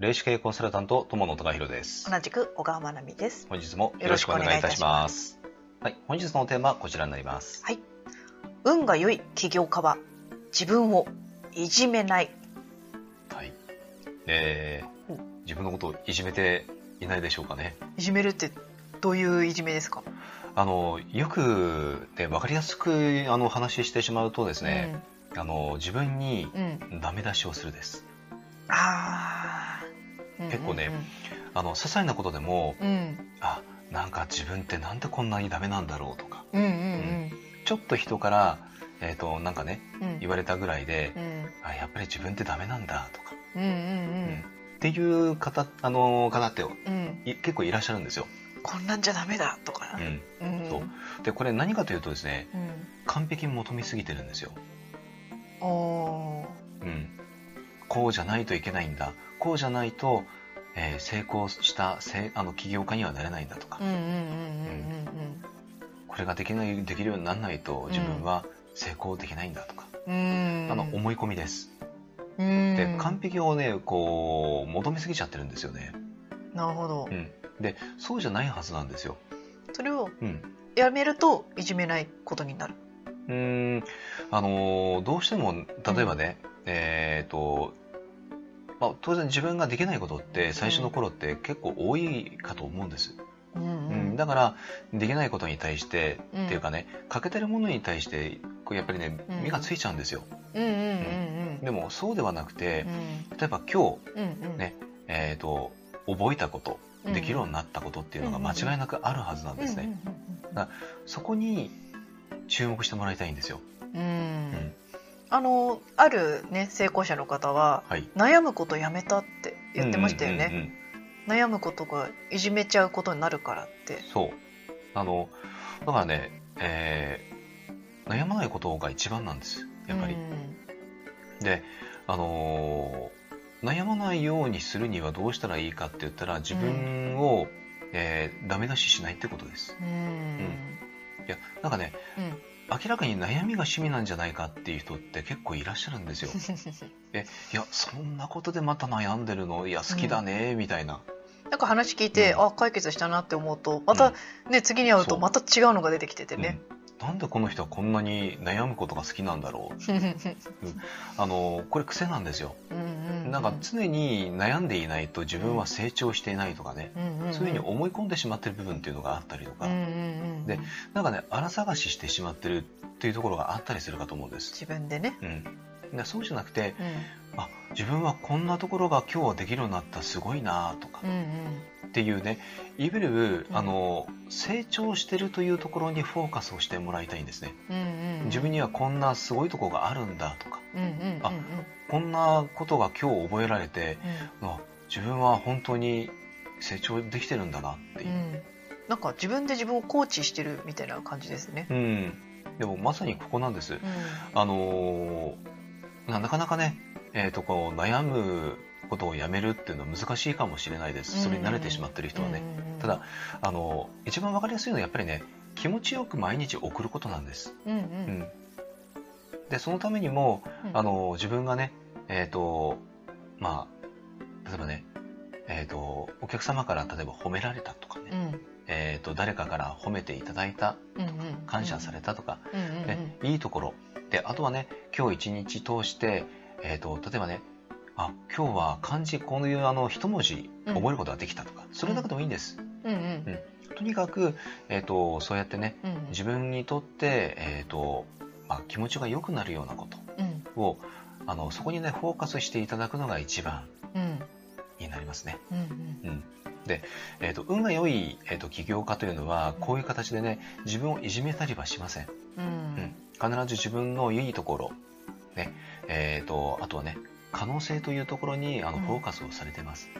霊視系コンサルタント友野隆弘です。同じく小川真奈美です。本日もよろしくお願いいたします。はい、本日のテーマはこちらになります。はい。運が良い起業家は自分をいじめない。はい。えーう自分のことをいじめていないでしょうかね。いじめるってどういういじめですか？あのよくで分かりやすくあの話してしまうとですね、あの自分にうん。うん。ダメ出しをするです。ああ。結構ねあの些細なことでも、うん。うん。あなんか自分ってなんでこんなにダメなんだろうとか、うんうんちょっと人からえっ、となんかねうん。うん。言われたぐらいで、うん。あやっぱり自分ってダメなんだとか、うんうんっていう方あの方って結構いらっしゃるんですよ。こんなんじゃダメだとかう。ん、うん。そうでこれ何かというとですねうん。完璧に求めすぎてるんですよ。うん、こうじゃないといけないんだこうじゃないと、えー成功したせあの起業家にはなれないんだとか、これができないできるようにならないと自分は成功できないんだとか、うん。あの思い込みです。うん。で完璧をねこう求めすぎちゃってるんですよね。なるほどう。ん、でそうじゃないはずなんですよ。それをうんやめるといじめないことになる。うーんあのーどうしても例えばね、えっ、と、まあ、当然自分ができないことって最初の頃って結構多いかと思うんです、うんうん。だからできないことに対して、うん。っていうかね欠けてるものに対してやっぱりねうん。目がついちゃうんですよ、うんうんうんでもそうではなくてうん。例えば今日、うんうん。ねえー、と覚えたことうん。できるようになったことっていうのが間違いなくあるはずなんですね、うんそこに注目してもらいたいんですよ、うんうんうん。うんあのあるね成功者の方ははい悩むことやめたって言ってましたよね、うんうんうんうん悩むことがいじめちゃうことになるからってそう。あの、だからね、えー悩まないことが一番なんです。やっぱり。で、あのー悩まないようにするにはどうしたらいいかって言ったら、自分を、えーダメ出ししないってことです。うんうんいや、なんかね、うん明らかに悩みが趣味なんじゃないかっていう人って結構いらっしゃるんですよ。え、いや、そんなことでまた悩んでるの？いや、好きだね、みたいな。なんか話聞いて、うん。あ解決したなって思うとまたね、次に会うとまた違うのが出てきててね。うん。なんでこの人はこんなに悩むことが好きなんだろう？あの、これ癖なんですよ。うんうんうん。なんか常に悩んでいないと自分は成長していないとかね、うんうんういうふうに思い込んでしまってる部分っていうのがあったりとか、うんうんうんでなんかね荒探ししてしまってるっていうところがあったりするかと思うんです。自分でね。うん、でそうじゃなくてうん。あ自分はこんなところが今日はできるようになったすごいなとか。うんうん。っていうねいわゆる、うん。あの成長してるというところにフォーカスをしてもらいたいんですね。うんうん自分にはこんなすごいところがあるんだとか。うんうんうんあこんなことが今日覚えられてあ自分は本当に成長できてるんだなっていう。う、んなんか自分で自分をコーチしてるみたいな感じですね。うん。でもまさにここなんです、うん。あのーななかなかね、えー、とこう悩むことをやめるっていうのは難しいかもしれないです。それに慣れてしまってる人はね、うん。ただ、あのー一番わかりやすいのはやっぱりね気持ちよく毎日送ることなんです、うんうん。うん、でそのためにも、うん。あのー自分がねえっ、とまあ例えばねえー、とお客様から例えば褒められたとかね、うん。えー、と誰かから褒めていただいたうんうん。感謝されたとか、うんうんうん。ねいいところであとはね今日一日通して、えー、と例えばねあ今日は漢字こういうあの一文字うん。覚えることができたとか、それだけでもいいんです、うんうん。とにかく、えー、とそうやってねうん。自分にとって、えーとまあ、気持ちが良くなるようなことうん。をあのそこにねフォーカスしていただくのが一番うん。になりますね。うん。うんで、えー、と運が良い、えー、と起業家というのはこういう形でね自分をいじめたりはしません。うんうん必ず自分のいいところ、ねえー、とあとはね可能性というところにあのうんフォーカスをされてます。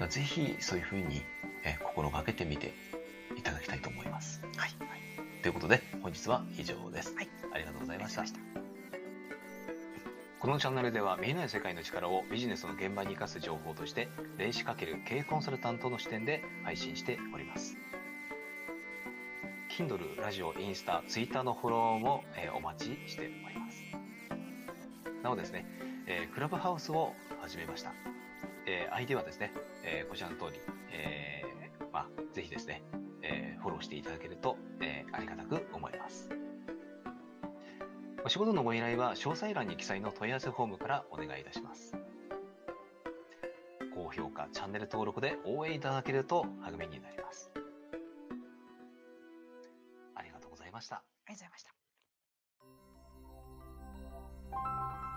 うんぜひそういうふうに、えー心がけてみていただきたいと思います。はいということで本日は以上です。はいありがとうございましたこのチャンネルでは見えない世界の力をビジネスの現場に生かす情報として電子×経営コンサルタントの視点で配信しております。Kindle、ラジオ、インスタ、ツイッターのフォローも、えーお待ちしております。なおですね、えークラブハウスを始めました。えー、相手はですね、えー、こちらの通り、えー、まあ、ぜひですね、えー、フォローしていただけると、えー、ありがたく思います。お仕事のご依頼は詳細欄に記載の問い合わせフォームからお願いいたします。高評価、チャンネル登録で応援いただけると励みになります。ありがとうございました。ありがとうございました。